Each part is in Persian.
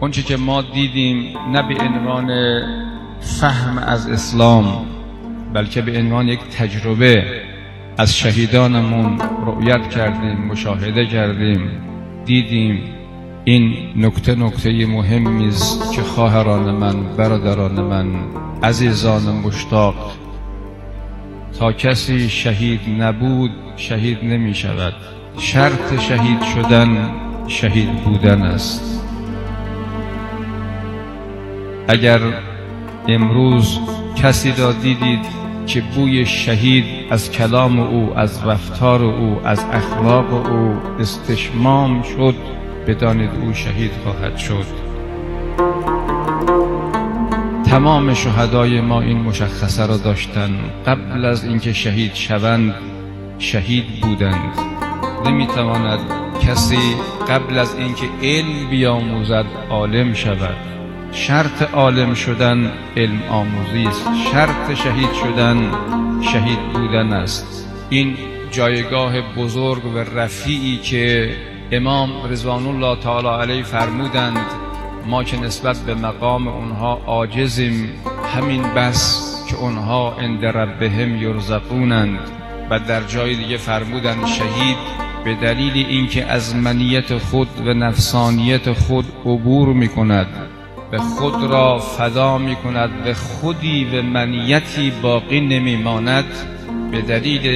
اونچه که ما دیدیم نه به عنوان فهم از اسلام بلکه به عنوان یک تجربه از شهیدانمون رؤیت کردیم مشاهده کردیم دیدیم. این نکته نکته مهمی است که خواهران من برادران من عزیزان مشتاق تا کسی شهید نبود شهید نمی شود شرط شهید شدن شهید بودن است. اگر امروز کسی را دیدید که بوی شهید از کلام او از رفتار او از اخلاق او استشمام شد بدانید او شهید خواهد شد. تمام شهدای ما این مشخصه را داشتند. قبل از اینکه شهید شوند شهید بودند. نمی‌تواند کسی قبل از اینکه علم بیاموزد عالم شود. شرط عالم شدن علم آموزی است. شرط شهید شدن شهید بودن است. این جایگاه بزرگ و رفیعی که امام رضوان الله تعالی علیه فرمودند ما که نسبت به مقام اونها عاجزیم همین بس که اونها عند ربهم یرزقونند. و در جای دیگه فرمودند شهید به دلیل اینکه از منیت خود و نفسانیت خود عبور می به خود را فدا می کند به خودی و منیتی باقی نمی ماند به دلیل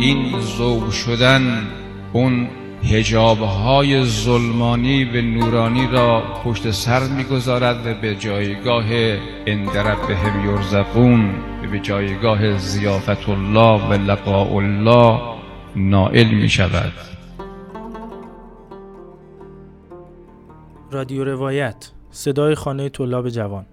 این زوب شدن اون هجابهای ظلمانی و نورانی را پشت سر می‌گذارد و به جایگاه اندرب به هم یرزقون و به جایگاه زیافت الله و لقاء الله نائل می شود رادیو روایت صدای خانه طلاب جوان.